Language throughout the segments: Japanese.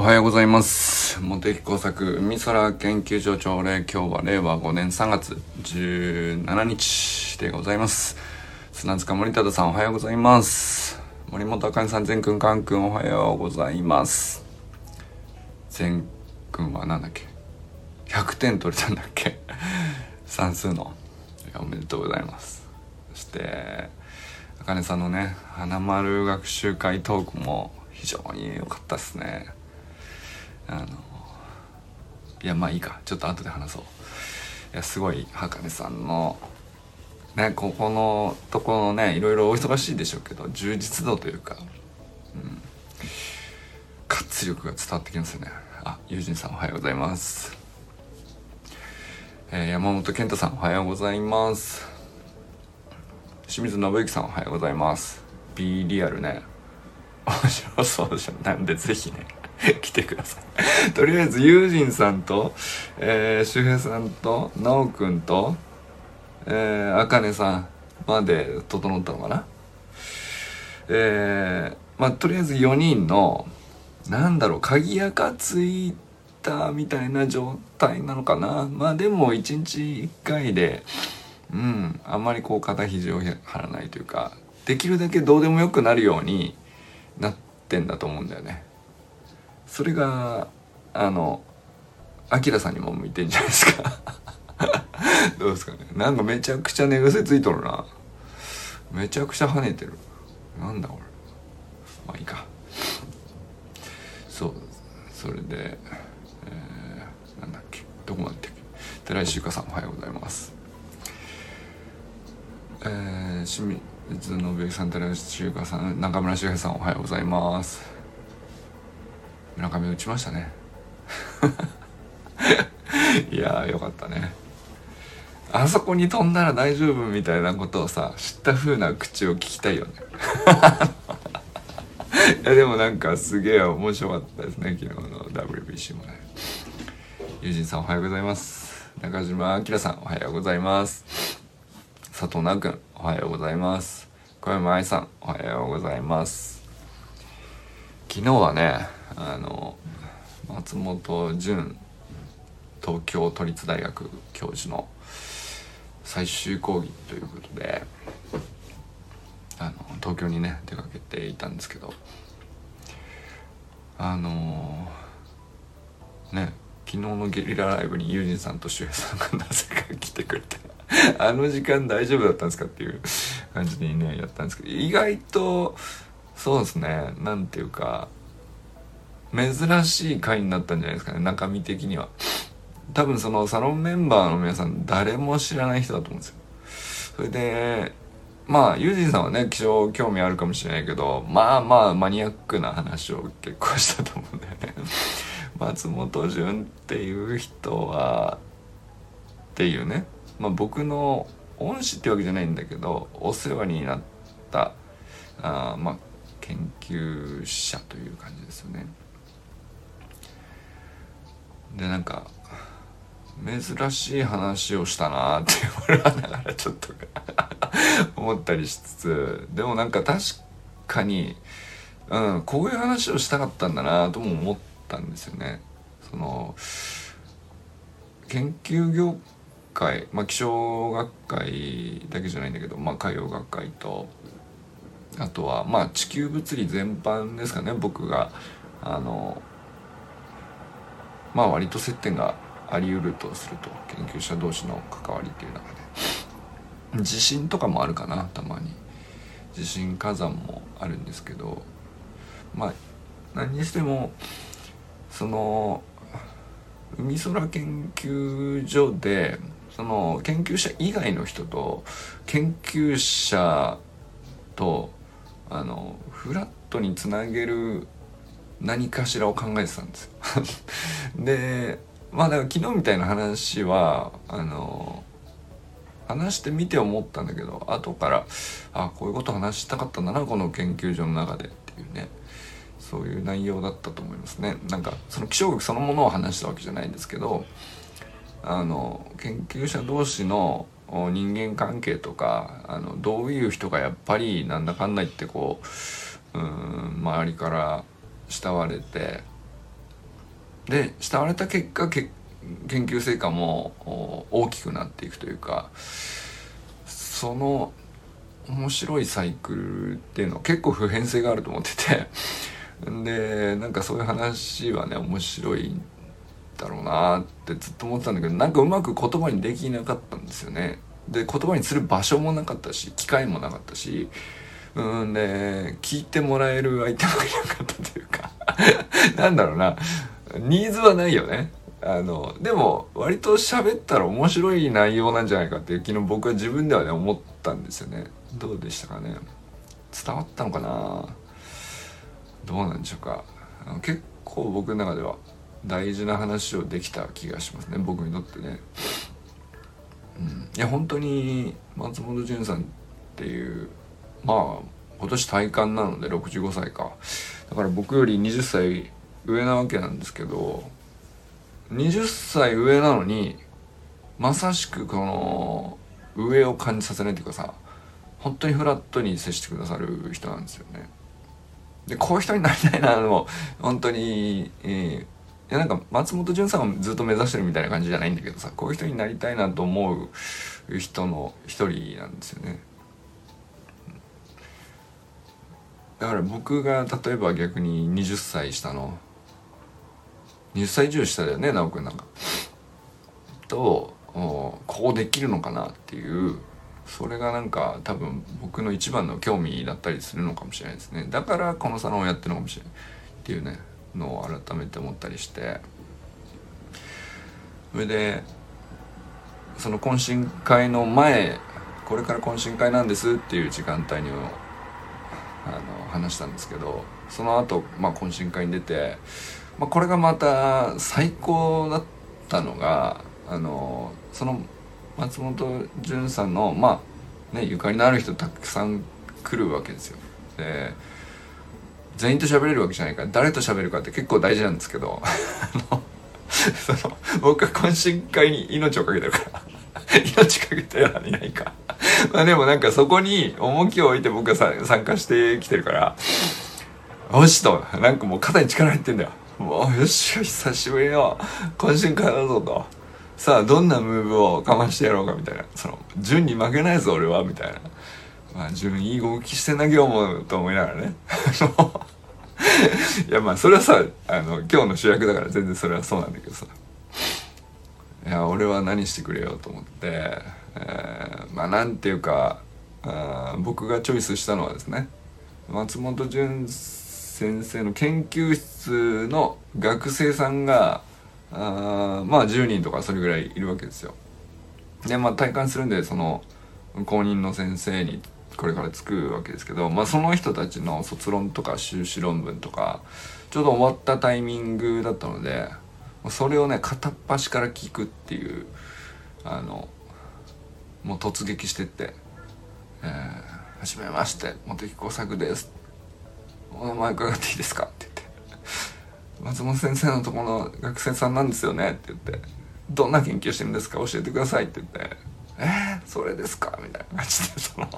おはようございます。茂木工作海空研究所朝礼今日は令和5年3月17日でございます。砂塚森忠さんおはようございます。森本あかねさん全くんかんくんおはようございます。全くんは何だっけ？100点取れたんだっけ？算数の。おめでとうございます。そしてあかねさんのね花丸学習会トークも非常に良かったですね。あのいやまあいいか。ちょっと後で話そう。いやすごい茜さんのねここのところねいろいろお忙しいでしょうけど充実度というか、うん、活力が伝わってきますよね。あ友人さんおはようございます。えー、山本健太さんおはようございます。清水信之さんおはようございます。B リアルね。面白そうでしょなんでぜひね。来てください。とりあえずユージンさんと、えー、周平さんと奈くんとえ、あかねさんまで整ったのかな。えー、まあとりあえず4人のなんだろう鍵垢ついたみたいな状態なのかな。まあでも1日1回でうんあんまりこう肩肘を張らないというかできるだけどうでもよくなるようになってんだと思うんだよね。それがあのアキラさんにも向いてんじゃないですか。どうですかね。なんかめちゃくちゃ寝癖ついとるな。めちゃくちゃ跳ねてる。なんだこれ。まあいいか。そう。それで、えー、なんだっけ。どこまで行ったっけ。寺石ゆかさんおはようございます。えー、清水信之さん寺石ゆかさん中村修平さんおはようございます。村上打ちましたね。いやよかったね。あそこに飛んだら大丈夫みたいなことをさ知った風な口を聞きたいよね。いやでもなんかすげえ面白かったですね昨日の WBC もね。友人さんおはようございます。中島明さんおはようございます。佐藤奈くんおはようございます。小山愛さんおはようございます。昨日はねあの松本潤東京都立大学教授の最終講義ということであの東京にね出かけていたんですけどあのね昨日のゲリラライブにユージンさんと周平さんがなぜか来てくれて あの時間大丈夫だったんですかっていう感じにねやったんですけど意外とそうですねなんていうか珍しい回になったんじゃないですかね中身的には。多分そのサロンメンバーの皆さん誰も知らない人だと思うんですよ。それでまあユージンさんはね気象興味あるかもしれないけどまあまあマニアックな話を結構したと思うんだよね。松本潤っていう人はっていうね。まあ僕の恩師ってわけじゃないんだけどお世話になったあまあ研究者という感じですよね。でなんか珍しい話をしたなって俺はながらちょっと 思ったりしつつでもなんか確かに、うん、こういう話をしたかったんだなとも思ったんですよね。その研究業界、まあ、気象学会だけじゃないんだけど、まあ、海洋学会とあとはまあ地球物理全般ですかね僕があのまあ割と接点があり得るとすると研究者同士の関わりっていう中で。地震とかもあるかなたまに。地震火山もあるんですけどまあ何にしてもその海空研究所でその研究者以外の人と研究者とあのフラットにつなげる何かしらを考えてたんですよ。でまあだから昨日みたいな話はあの話してみて思ったんだけど後からあこういうこと話したかったんだなこの研究所の中でっていうね。そういう内容だったと思いますね。なんかその気象学そのものを話したわけじゃないんですけどあの研究者同士の人間関係とかあのどういう人がやっぱりなんだかんだ言ってこううん周りから慕われてで慕われた結果研究成果も大きくなっていくというかその面白いサイクルっていうのは結構普遍性があると思ってて でなんかそういう話はね面白いんだろうなってずっと思ってたんだけどなんかうまく言葉にできなかったんですよね。で言葉にする場所もなかったし機会もなかったしうんで聞いてもらえる相手もいなかったというか。なんだろうな。ニーズはないよね。あのでも割と喋ったら面白い内容なんじゃないかって昨日僕は自分ではね思ったんですよね。どうでしたかね。伝わったのかな。どうなんでしょうか。結構僕の中では大事な話をできた気がしますね。僕にとってね、うん、いや本当に松本潤さんっていうまあ今年体感なので65歳かだから僕より20歳上なわけなんですけど20歳上なのにまさしくこの上を感じさせないっていうかさ本当にフラットに接してくださる人なんですよね。でこういう人になりたいなの本当に、えー、いやなんか松本潤さんがずっと目指してるみたいな感じじゃないんだけどさこういう人になりたいなと思う人の一人なんですよね。だから僕が例えば逆に20歳下の20歳以上下だよね直くんなんか。とこうできるのかなっていうそれがなんか多分僕の一番の興味だったりするのかもしれないですねだからこのサロンをやってるのかもしれないっていうねのを改めて思ったりしてそれでその懇親会の前これから懇親会なんですっていう時間帯にあの話したんですけどその後、まあ懇親会に出て、まあ、これがまた最高だったのがあのその松本潤さんのまあねゆかりのある人たくさん来るわけですよ。で全員と喋れるわけじゃないから誰と喋るかって結構大事なんですけど その僕は懇親会に命をかけてるから 命かけたらいないかまあでもなんかそこに重きを置いて僕は参加してきてるからよしとなんかもう肩に力入ってんだよ。もうよしよ久しぶりの懇親会だぞと。さあどんなムーブをかましてやろうかみたいな。その順に負けないぞ俺はみたいな。まあ順いい動きしてんな今日もと思いながらね。いやまあそれはさあの今日の主役だから全然それはそうなんだけどさ。いや俺は何してくれよと思って、えー、まあなんていうかあ僕がチョイスしたのはですね松本潤先生の研究室の学生さんがあまあ10人とかそれぐらいいるわけですよ。でまあ体感するんでその公認の先生にこれからつくわけですけど、まあ、その人たちの卒論とか修士論文とかちょうど終わったタイミングだったのでそれをね片っ端から聞くっていうあのもう突撃してって「えー、はじめまして茂木工作です」「お名前伺っていいですか?」って言って「松本先生のとこの学生さんなんですよね」って言って「どんな研究してるんですか？教えてください」って言って「えー、それですか?」みたいな感じでその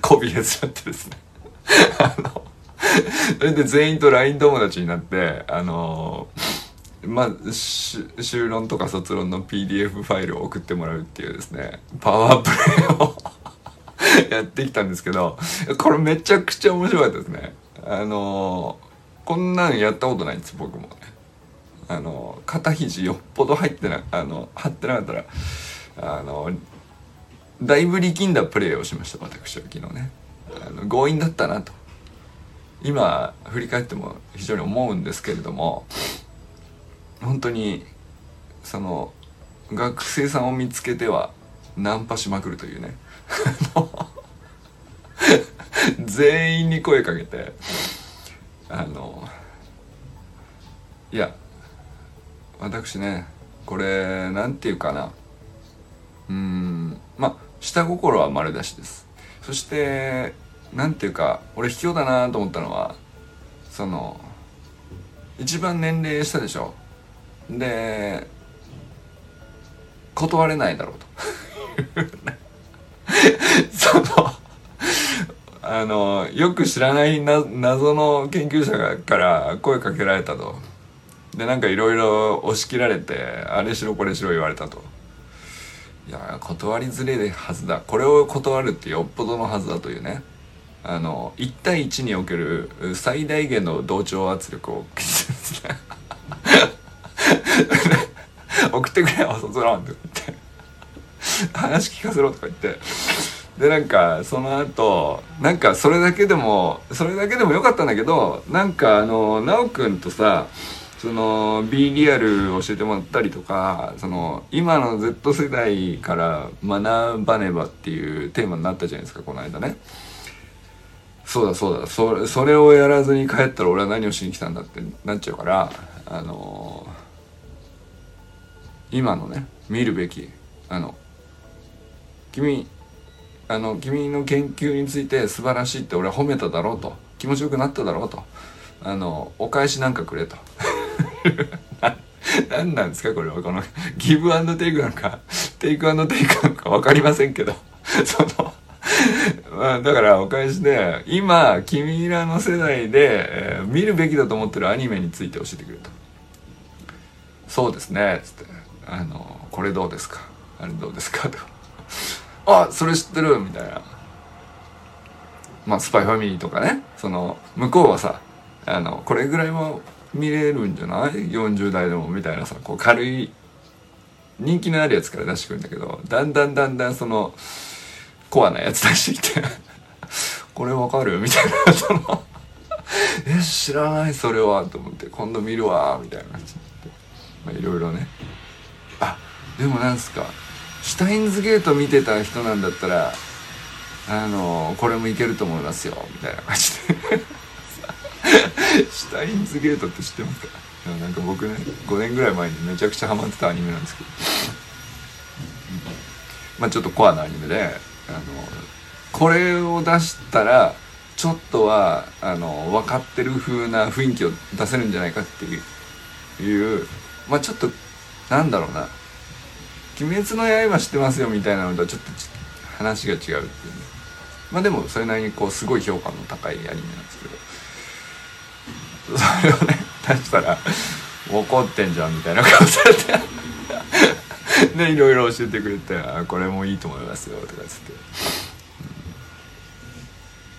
こびへつちゃってですね。あのそれで全員と LINE 友達になってあのまあ修論とか卒論の PDF ファイルを送ってもらうっていうですねパワープレイを やってきたんですけどこれめちゃくちゃ面白かったですね。あのこんなんやったことないんです僕も。ねあの肩肘よっぽど入ってなあの張ってなかったらあのだいぶ力んだプレーをしました私は昨日ね。あの強引だったなと。今振り返っても非常に思うんですけれども本当にその学生さんを見つけてはナンパしまくるというね。全員に声かけてあのいや私ねこれなんていうかな。うんまあ下心は丸出しです。そしてなんていうか俺卑怯だなと思ったのはその一番年齢下でしょ。で断れないだろうと。そのあのよく知らないな謎の研究者から声かけられたと。でなんかいろいろ押し切られてあれしろこれしろ言われたと。いや断りづれいはずだ。これを断るってよっぽどのはずだというね。あの1対1における最大限の同調圧力を。送ってくれよ卒論って言って。話聞かせろとか言って。でなんかその後なんかそれだけでもそれだけでもよかったんだけどなんかあの奈くんとさその B リアル教えてもらったりとかその今の Z 世代から学ばねばっていうテーマになったじゃないですかこの間ね。そうだそうだ。それをやらずに帰ったら俺は何をしに来たんだってなっちゃうからあのー、今のね見るべきあの君あの君の研究について素晴らしいって俺は褒めただろうと気持ちよくなっただろうとあのお返しなんかくれと。何なんですかこれは。このギブアンドテイクなのかテイクアンドテイクなのか分かりませんけど。そのまあ、だからお返しで今君らの世代で、えー、見るべきだと思ってるアニメについて教えてくれと「そうですね」つって「あのこれどうですか？あれどうですか?」と「あそれ知ってる」みたいな。まあスパイファミリーとかね。その向こうはさあのこれぐらいは見れるんじゃない ?40 代でもみたいなさこう軽い人気のあるやつから出してくるんだけどだんだんだんだんそのコアなやつ出してきて これわかる？みたいな。その え知らない？それは。と思って今度見るわ。みたいな感じまあいろいろね。でもなんすかシュタインズゲート見てた人なんだったらあのこれもいけると思いますよみたいな感じで。シュタインズゲートって知ってますか？なんか僕ね5年ぐらい前にめちゃくちゃハマってたアニメなんですけど。まあちょっとコアなアニメであのこれを出したらちょっとはあの分かってる風な雰囲気を出せるんじゃないかっていうまあちょっとなんだろうな「鬼滅の刃」知ってますよみたいなのとはちょっと話が違うっていうね。まあでもそれなりにこうすごい評価の高いアニメなんですけど。それをね出したら怒ってんじゃんみたいな顔されて。でいろいろ教えてくれて「これもいいと思いますよ」とかっつって、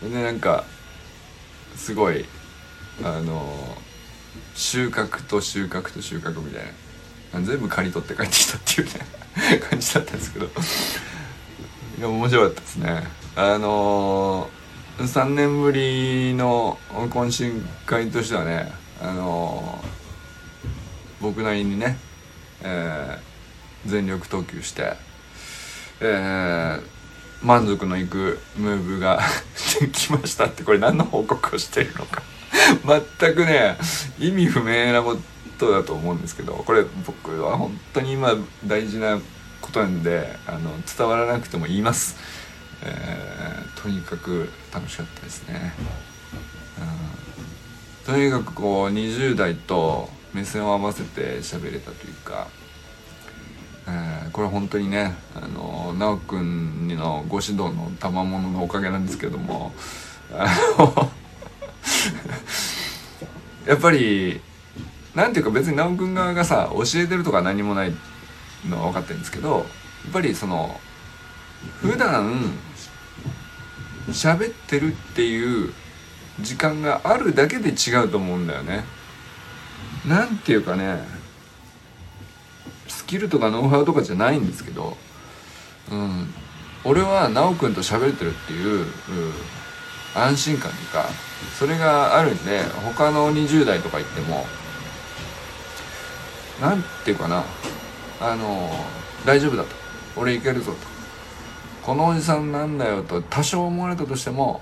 うん、でなんかすごいあの収穫と収穫と収穫みたいな。全部刈り取って帰ってきたっていうね感じだったんですけど。いや面白かったですね。あのー、3年ぶりの懇親会としてはねあのー、僕なりにね、えー全力投球して、えー、満足のいくムーブが できましたってこれ何の報告をしているのか。全くね意味不明なことだと思うんですけどこれ僕は本当に今大事なことなんであの伝わらなくても言います、えー、とにかく楽しかったですね、うん、とにかくこう20代と目線を合わせて喋れたというかえー、これ本当にねあの直くんのご指導の賜物のおかげなんですけどもあの やっぱりなんていうか別に直くん側がさ教えてるとか何もないのは分かってるんですけどやっぱりその普段喋ってるっていう時間があるだけで違うと思うんだよね。なんていうかねスキルとかノウハウとかじゃないんですけど、うん、俺は奈くんと喋れてるっていう、うん、安心感というかそれがあるんで他の20代とか言っても何て言うかな。あの大丈夫だと。俺いけるぞと。このおじさんなんだよと。多少思われたとしても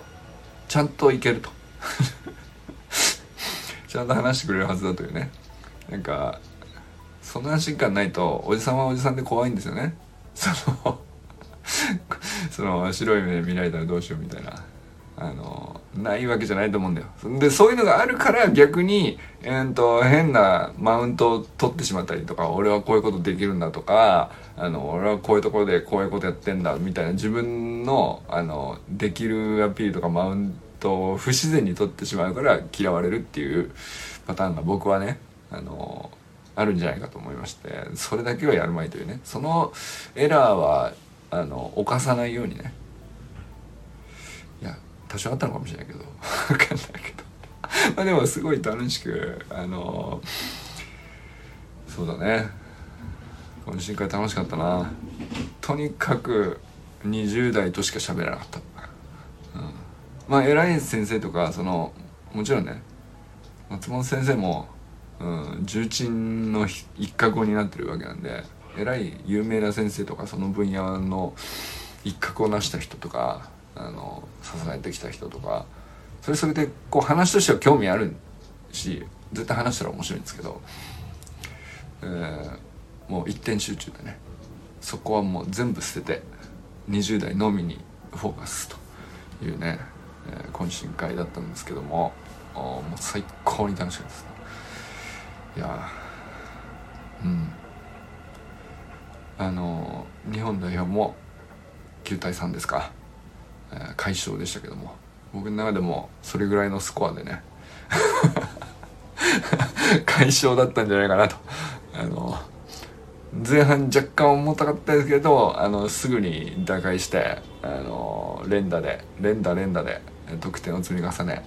ちゃんといけると。ちゃんと話してくれるはずだというね。なんかその安心感ないとおじさんはおじさんで怖いんですよね。その その白い目見られたらどうしようみたいな。あのないわけじゃないと思うんだよ。でそういうのがあるから逆に、えーと、変なマウントを取ってしまったりとか俺はこういうことできるんだとかあの俺はこういうところでこういうことやってんだみたいな自分のあのできるアピールとかマウントを不自然に取ってしまうから嫌われるっていうパターンが僕はねあのあるんじゃないかと思いましてそれだけはやるまいというね。そのエラーはあの犯さないようにね多少あったのかもしれないけど。分かんないけど。まあでもすごい楽しくあのそうだね。懇親会楽しかったな。とにかく20代としか喋らなかった、うん、まあ偉い先生とかそのもちろんね松本先生も、うん、重鎮の一角になってるわけなんで偉い有名な先生とかその分野の一角を成した人とかあの支えてきた人とかそれそれでこう話としては興味あるし絶対話したら面白いんですけど、えー、もう一点集中でねそこはもう全部捨てて20代のみにフォーカスというね、えー、懇親会だったんですけどももう最高に楽しかったですいやうん。あの日本代表も9対3ですか、快勝でしたけども。僕の中でもそれぐらいのスコアでね 快勝だったんじゃないかなと。あの前半若干重たかったですけどあのすぐに打開してあの連打で連打連打で得点を積み重ね、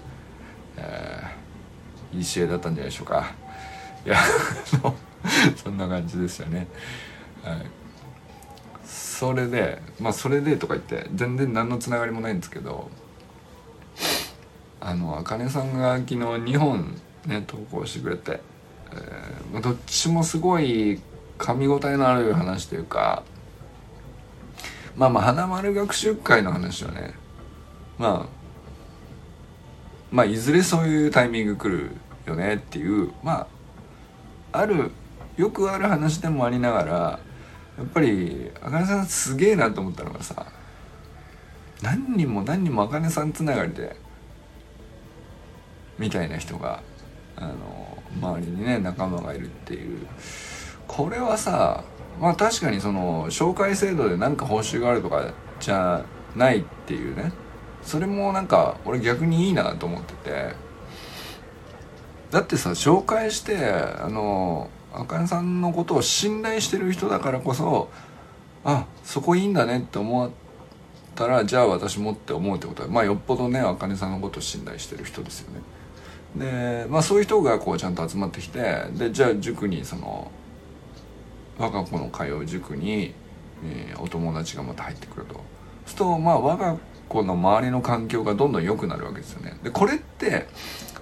えー、いい試合だったんじゃないでしょうか。いやそんな感じですよね。はい。それでまあそれでとか言って全然何のつながりもないんですけどあのあかねさんが昨日2本ね投稿してくれて、えー、どっちもすごい噛み応えのある話というかまあまあ花丸学習会の話はねまあまあいずれそういうタイミング来るよねっていうまああるよくある話でもありながらやっぱりあかねさんすげえなと思ったのがさ何人も何人もあかねさんつながりでみたいな人があの周りにね仲間がいるっていう。これはさまあ確かにその紹介制度で何か報酬があるとかじゃないっていうね。それもなんか俺逆にいいなと思ってて。だってさ紹介してあのあかねさんのことを信頼してる人だからこそあそこいいんだねって思ったらじゃあ私もって思うってことはまあよっぽどねあかねさんのことを信頼してる人ですよね。でまあそういう人がこうちゃんと集まってきてでじゃあ塾にその我が子の通う塾に、えー、お友達がまた入ってくると。そうするとまあ我が子の周りの環境がどんどん良くなるわけですよね。でこれって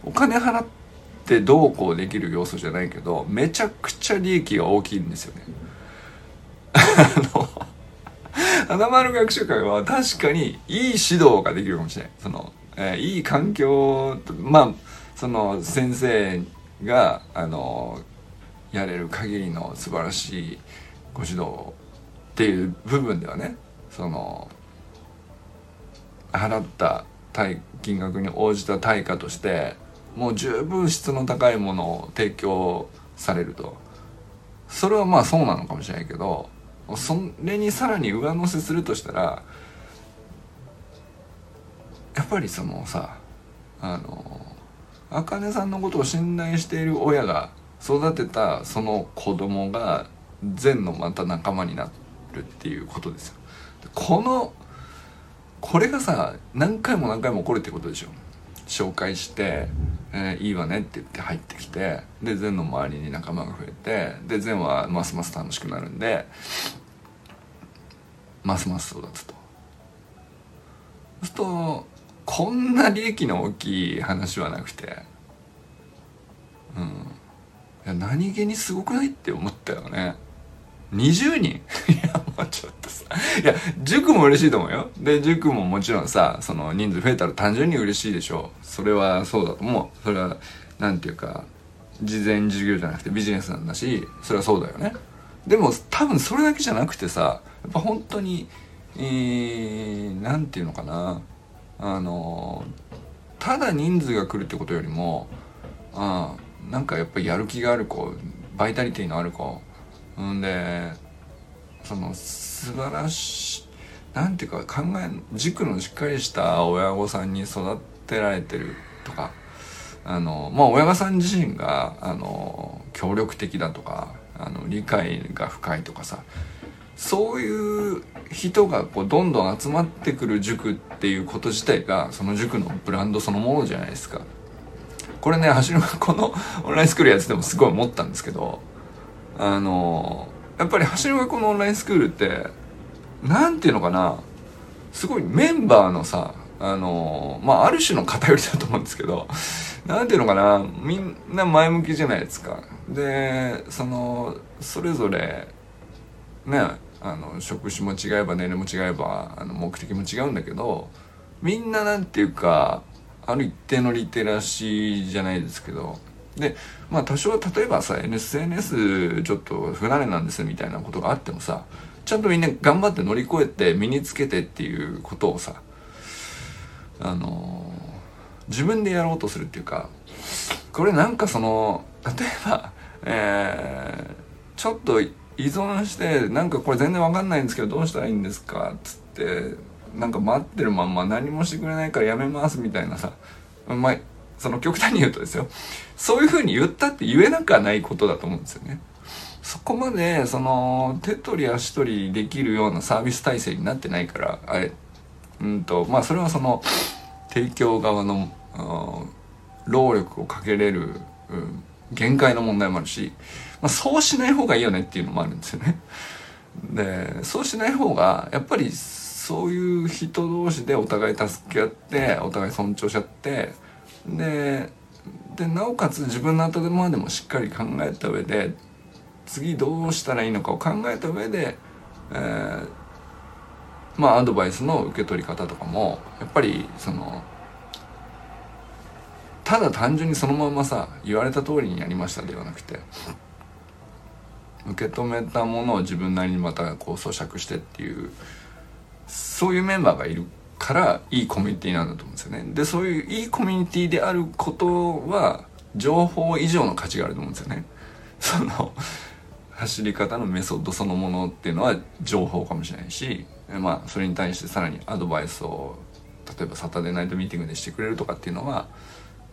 お金払ってどうこうできる要素じゃないけどめちゃくちゃ利益が大きいんですよね。あの 花丸学習会は確かにいい指導ができるかもしれない。その、えー、いい環境まあその先生があのやれる限りの素晴らしいご指導っていう部分ではねその払った金額に応じた対価としてもう十分質の高いものを提供されると。それはまあそうなのかもしれないけどそれにさらに上乗せするとしたらやっぱりそのさあのあかねさんのことを信頼している親が育てたその子供が善のまた仲間になるっていうことですよ。このこれがさ何回も何回も起こるってことでしょ。紹介して「えー、いいわね」って言って入ってきてで善の周りに仲間が増えてで善はますます楽しくなるんでますます育つと。そうするとこんな利益の大きい話はなくてうん。いや何気にすごくないって思ったよね。20人。いやもうちょっとさ。いや塾も嬉しいと思うよ。で塾ももちろんさその人数増えたら単純に嬉しいでしょ。うそれはそうだと思う。それは何て言うか事前授業じゃなくてビジネスなんだしそれはそうだよね。でも多分それだけじゃなくてさやっぱ本当に何、えー、て言うのかな。あのただ人数が来るってことよりもああなんかやっぱりやる気がある子バイタリティのある子んでその素晴らしいなんていうか考え軸のしっかりした親御さんに育てられてるとかあのまあ親御さん自身があの協力的だとかあの理解が深いとかさそういう人がこうどんどん集まってくる塾っていうこと自体がその塾のブランドそのものじゃないですか。これね走る学校のオンラインスクールやつでもすごい思ったんですけどあのやっぱり走る学校のオンラインスクールって何ていうのかなすごいメンバーのさあのまあある種の偏りだと思うんですけど何ていうのかなみんな前向きじゃないですか。でそのそれぞれねあの職種も違えば年齢も違えばあの目的も違うんだけどみんななんていうかある一定のリテラシーじゃないですけどでまあ多少例えばさ SNS ちょっと不慣れなんですみたいなことがあってもさちゃんとみんな頑張って乗り越えて身につけてっていうことをさあの自分でやろうとするっていうかこれなんかその例えばえー、ちょっと依存してなんかこれ全然わかんないんですけどどうしたらいいんですか？っつってなんか待ってるまんま何もしてくれないからやめますみたいなさまあその極端に言うとですよそういうふうに言ったって言えなくはないことだと思うんですよね。そこまでその手取り足取りできるようなサービス体制になってないからあれうんとまあそれはその提供側の労力をかけれる、うん、限界の問題もあるし、まあ、そうしない方がいいよねっていうのもあるんですよね。でそうしない方がやっぱりそういう人同士でお互い助け合ってお互い尊重し合ってででなおかつ自分の頭でもしっかり考えた上で次どうしたらいいのかを考えた上で、えー、まあアドバイスの受け取り方とかもやっぱりそのただ単純にそのままさ言われた通りにやりましたではなくて受け止めたものを自分なりにまたこう咀嚼してっていうそういうメンバーがいる。からいいコミュニティなんだと思うんですよね。でそういういいコミュニティであることは情報以上の価値があると思うんですよね。その走り方のメソッドそのものっていうのは情報かもしれないし、まあ、それに対してさらにアドバイスを例えばサタデーナイトミーティングでしてくれるとかっていうのは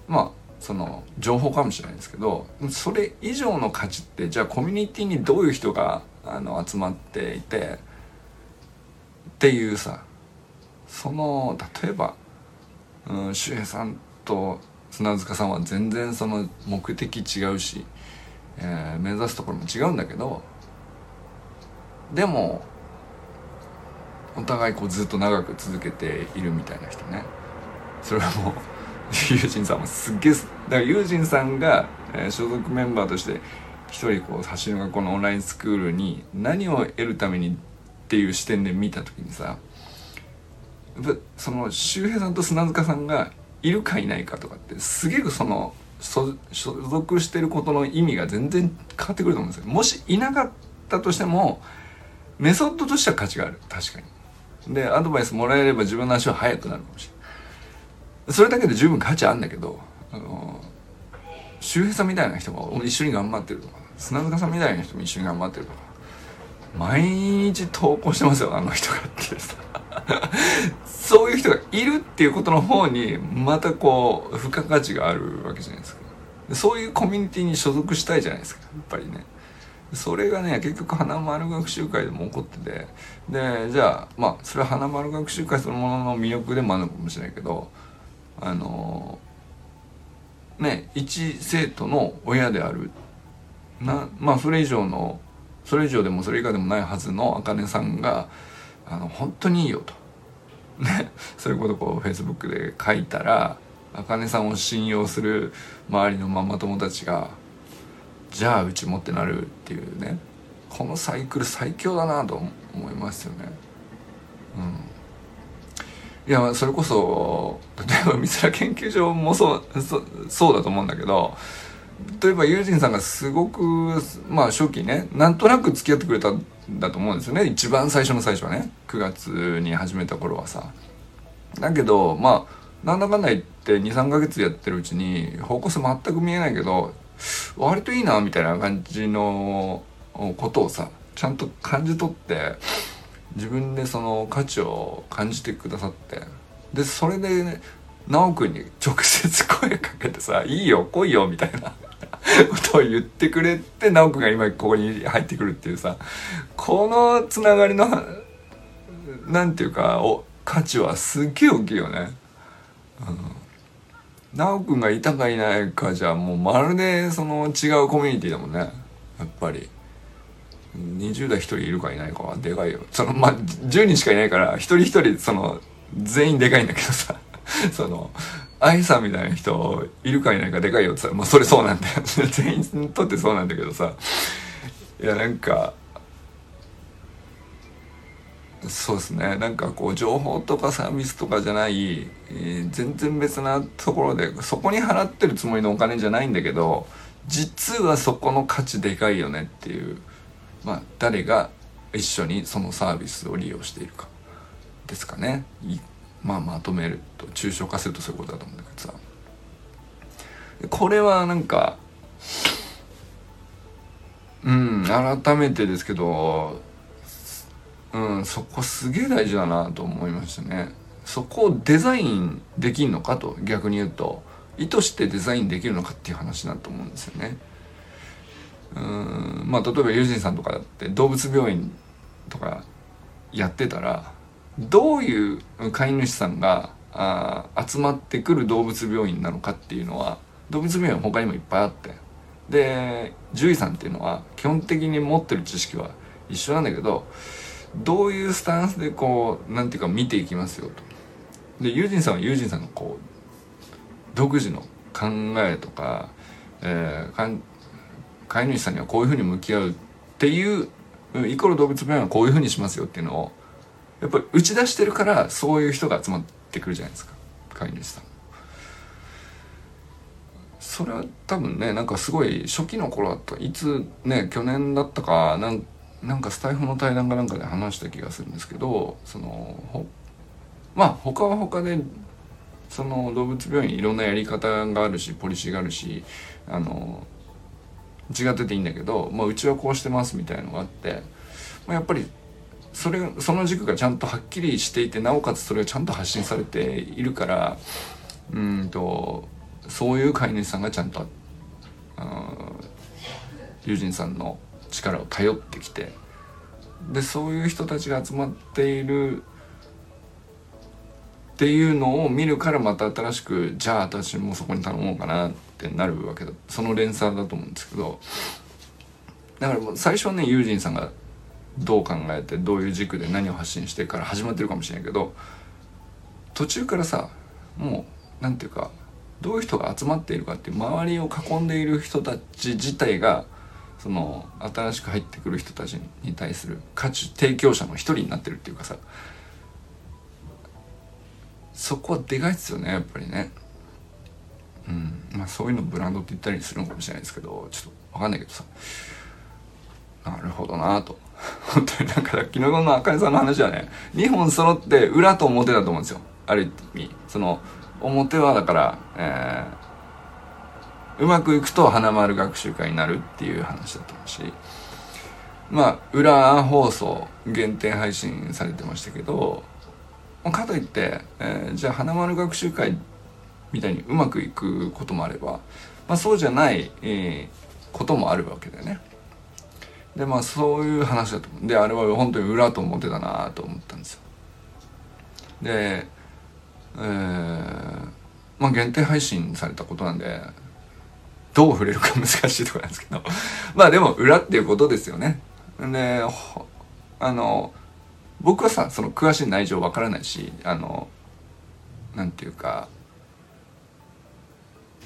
まあその情報かもしれないんですけどそれ以上の価値ってじゃあコミュニティにどういう人があの集まっていてっていうさその例えば、うん、周平さんと砂塚さんは全然その目的違うしえー、目指すところも違うんだけどでもお互いこうずっと長く続けているみたいな人ね。それはもうユージンさんもすっげえだからユージンさんが、えー、所属メンバーとして一人こう走りの学校のオンラインスクールに何を得るためにっていう視点で見た時にさその周平さんと砂塚さんがいるかいないかとかってすげえその所属してることの意味が全然変わってくると思うんですよ。もしいなかったとしてもメソッドとしては価値がある。確かに。でアドバイスもらえれば自分の足は速くなるかもしれない。それだけで十分価値あるんだけどあの周平さんみたいな人が一緒に頑張ってるとか砂塚さんみたいな人も一緒に頑張ってるとか毎日投稿してますよあの人がってさ。そういう人がいるっていうことの方にまたこう付加価値があるわけじゃないですか。そういうコミュニティに所属したいじゃないですかやっぱりね。それがね結局花丸学習会でも起こってて。でじゃあまあそれは花丸学習会そのものの魅力でもあるのかもしれないけどあのね一生徒の親である。なまあそれ以上のそれ以上でもそれ以下でもないはずの茜さんがあの本当にいいよと。ね、そういうことをこうフェイスブックで書いたら茜さんを信用する周りのママ友たちがじゃあうちもってなるっていうねこのサイクル最強だなと思いますよね。うん、いやそれこそ例えば三浦研究所もそうそうだと思うんだけど例えばユージンさんがすごくまあ初期ねなんとなく付き合ってくれたんだと思うんですよね。一番最初の最初はね。9月に始めた頃はさ。だけどまあなんだかんだ言って23ヶ月やってるうちに方向性全く見えないけど割といいなみたいな感じのことをさちゃんと感じ取って自分でその価値を感じてくださってでそれで、ね、直くんに直接声かけてさ「いいよ来いよ」みたいな。こ とを言ってくれて直くんが今ここに入ってくるっていうさこのつながりのなんていうかお価値はすっげえ大きいよね。うん、直くんがいたかいないかじゃもうまるでその違うコミュニティだもんねやっぱり。20代1人いるかいないかはでかいよそのまあ10人しかいないから一人一人その全員でかいんだけどさ その愛さんみたいな人いるかいないかでかいよってさまあそれそうなんだよ。全員にとってそうなんだけどさ。いやなんかそうですね。なんかこう情報とかサービスとかじゃない、えー、全然別なところでそこに払ってるつもりのお金じゃないんだけど実はそこの価値でかいよねっていうまあ誰が一緒にそのサービスを利用しているかですかね。まあまとめると抽象化するとそういうことだと思うんだけどさ。これはなんかうん改めてですけどうんそこすげえ大事だなと思いましたね。そこをデザインできんのかと逆に言うと。意図してデザインできるのかっていう話だと思うんですよね。うんまあ例えばユージンさんとかだって動物病院とかやってたらどういう飼い主さんがあ集まってくる動物病院なのかっていうのは動物病院は他にもいっぱいあってで獣医さんっていうのは基本的に持ってる知識は一緒なんだけどどういうスタンスでこうなんていうか見ていきますよと。でユージンさんはユージンさんのこう独自の考えとか、えー、飼い主さんにはこういうふうに向き合うっていうイコール動物病院はこういうふうにしますよっていうのをやっぱり打ち出してるからそういう人が集まってくるじゃないですか。飼い主さんそれは多分ねなんかすごい初期の頃だったいつね去年だったかなんなんかスタイフの対談かなんかで話した気がするんですけどそのまあ他は他でその動物病院いろんなやり方があるしポリシーがあるしあの違ってていいんだけど、まあ、うちはこうしてますみたいのがあって、まあ、やっぱりそれその軸がちゃんとはっきりしていてなおかつそれがちゃんと発信されているからうんとそういう飼い主さんがちゃんと友人さんの力を頼ってきてでそういう人たちが集まっているっていうのを見るからまた新しくじゃあ私もそこに頼もうかなってなるわけだ。その連鎖だと思うんですけど。だからもう最初はね友人さんがどう考えてどういう軸で何を発信してから始まってるかもしれないけど途中からさもう何て言うかどういう人が集まっているかっていう周りを囲んでいる人たち自体がその新しく入ってくる人たちに対する価値提供者の一人になってるっていうかさそこはでかいっすよねやっぱりね。うんまあそういうのブランドって言ったりするのかもしれないですけどちょっと分かんないけどさ。なるほどなと。本当になんか昨日の赤井さんの話はね2本揃って裏と表だと思うんですよある意味その表はだから、えー、うまくいくと花丸学習会になるっていう話だと思うしまあ裏放送限定配信されてましたけどかといって、えー、じゃあ花丸学習会みたいにうまくいくこともあれば、まあ、そうじゃない、えー、こともあるわけだよね。でまあそういう話だと思う。であれは本当に裏と表だなと思ったんですよ。でえー、まあ限定配信されたことなんでどう触れるか難しいところなんですけど。まあでも裏っていうことですよね。であの僕はさその詳しい内情わからないしあのなんていうか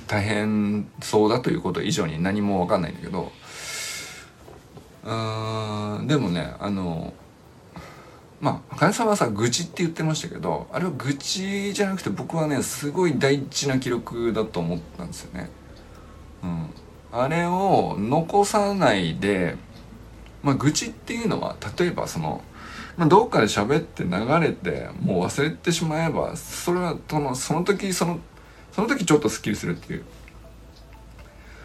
大変そうだということ以上に何もわかんないんだけどうんでもねあのまあ赤井さんはさ愚痴って言ってましたけどあれは愚痴じゃなくて僕はねすごい大事な記録だと思ったんですよね。うん、あれを残さないで、まあ、愚痴っていうのは例えばその、まあ、どっかで喋って流れてもう忘れてしまえばそれはそのその時そのその時ちょっとスッキリするっていう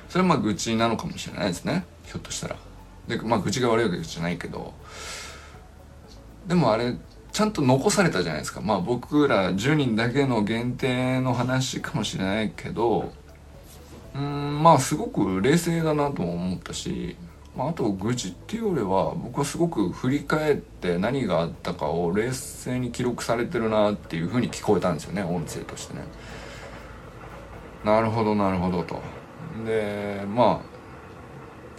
それはまあ愚痴なのかもしれないですねひょっとしたら。でまあ愚痴が悪いわけじゃないけどでもあれちゃんと残されたじゃないですかまあ僕ら10人だけの限定の話かもしれないけどうんまあすごく冷静だなとも思ったし、まあ、あと愚痴っていうよりは僕はすごく振り返って何があったかを冷静に記録されてるなっていうふうに聞こえたんですよね音声としてね。なるほどなるほどと。でまあ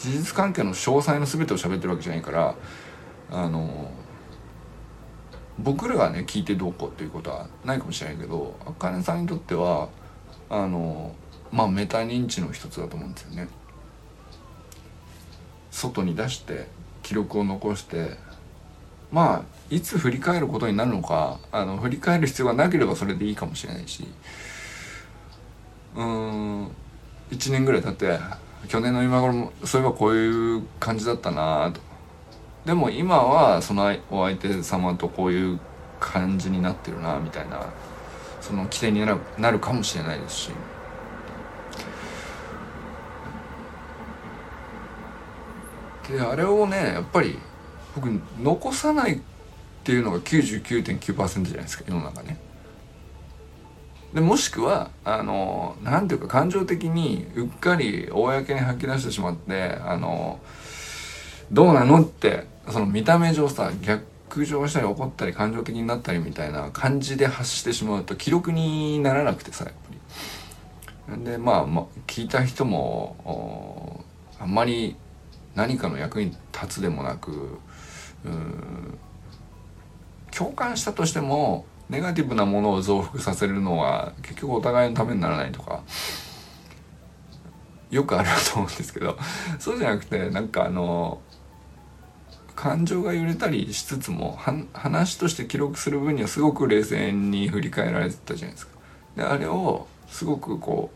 事実関係の詳細の全てを喋ってるわけじゃないからあの僕らがね聞いてどうこうっていうことはないかもしれないけどあかねさんにとってはあのまあメタ認知の一つだと思うんですよね。外に出して記録を残してまあいつ振り返ることになるのかあの振り返る必要がなければそれでいいかもしれないしうん1年ぐらい経って去年の今頃もそういえばこういう感じだったなとでも今はそのお相手様とこういう感じになってるなみたいなその規定になるなるかもしれないですしであれをねやっぱり僕残さないっていうのが99.9%じゃないですか世の中ね。でもしくはあのなんていうか感情的にうっかり公に吐き出してしまってあのどうなのってその見た目上さ逆上したり怒ったり感情的になったりみたいな感じで発してしまうと記録にならなくてさやっぱり。でまあ、まあ、聞いた人もあんまり何かの役に立つでもなく共感したとしてもネガティブなものを増幅させるのは結局お互いのためにならないとかよくあると思うんですけどそうじゃなくてなんかあの感情が揺れたりしつつも話として記録する分にはすごく冷静に振り返られてたじゃないですか。であれをすごくこ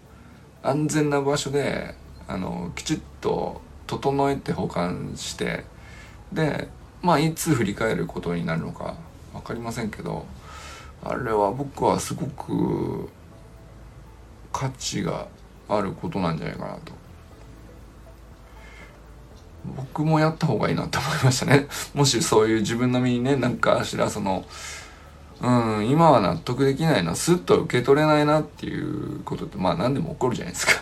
う安全な場所であのきちっと整えて保管してでまあいつ振り返ることになるのか分かりませんけどあれは僕はすごく価値があることなんじゃないかなと。僕もやった方がいいなって思いましたね。もしそういう自分の身にねなんかしらそのうん今は納得できないなスッと受け取れないなっていうことってまあ何でも起こるじゃないですか。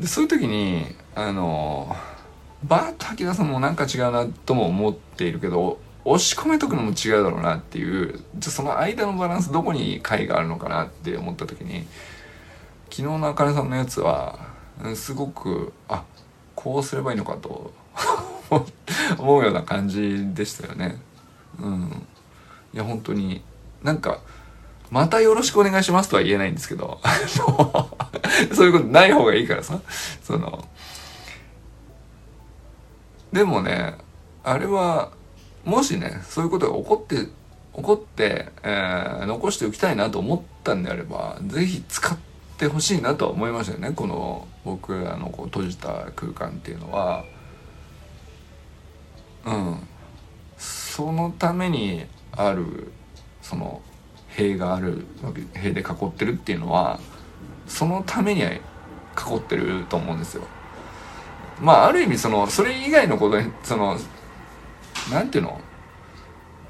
でそういう時にあのバーッと吐き出すのもなんか違うなとも思っているけど押し込めとくのも違うだろうなっていうじゃその間のバランスどこに解があるのかなって思った時に昨日のあかねさんのやつはすごくあこうすればいいのかと 思うような感じでしたよね。うん、いや本当になんかまたよろしくお願いしますとは言えないんですけど そういうことない方がいいからさそのでもねあれはもしねそういうことが起こって起こって、えー、残しておきたいなと思ったんであれば是非使ってほしいなとは思いましたよね。この僕らのこう閉じた空間っていうのは。うん。そのためにあるその塀がある塀で囲ってるっていうのはそのために囲ってると思うんですよ。まあある意味そのそれ以外のことにそのなんていうの？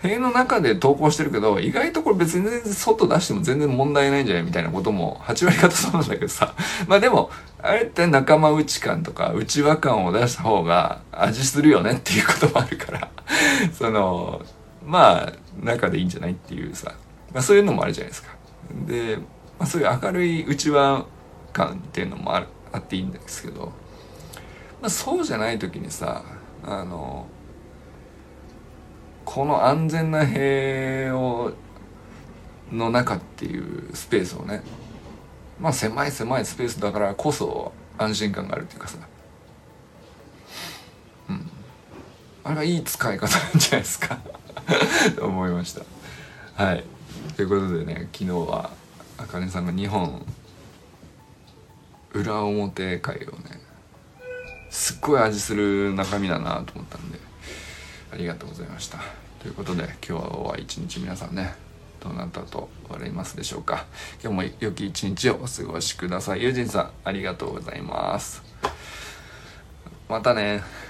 塀の中で投稿してるけど意外とこれ別に全然外出しても全然問題ないんじゃないみたいなことも8割方そうなんだけどさ。まあでもあれって仲間内感とか内輪感を出した方が味するよねっていうこともあるから。そのまあ中でいいんじゃないっていうさ、まあ、そういうのもあるじゃないですか。で、まあ、そういう明るい内輪感っていうのもあるあっていいんですけど。まあ、そうじゃない時にさあのこの安全な塀をの中っていうスペースをねまあ狭い狭いスペースだからこそ安心感があるっていうかさ。うん。あれはいい使い方なんじゃないですか。と 思いました。はい。ということでね昨日はあかねさんが2本裏表会をねすっごい味する中身だなと思ったんで。ありがとうございました。ということで今日は一日皆さんねどなたと笑いますでしょうか。今日も良き一日をお過ごしください。ユージンさんありがとうございます。またね。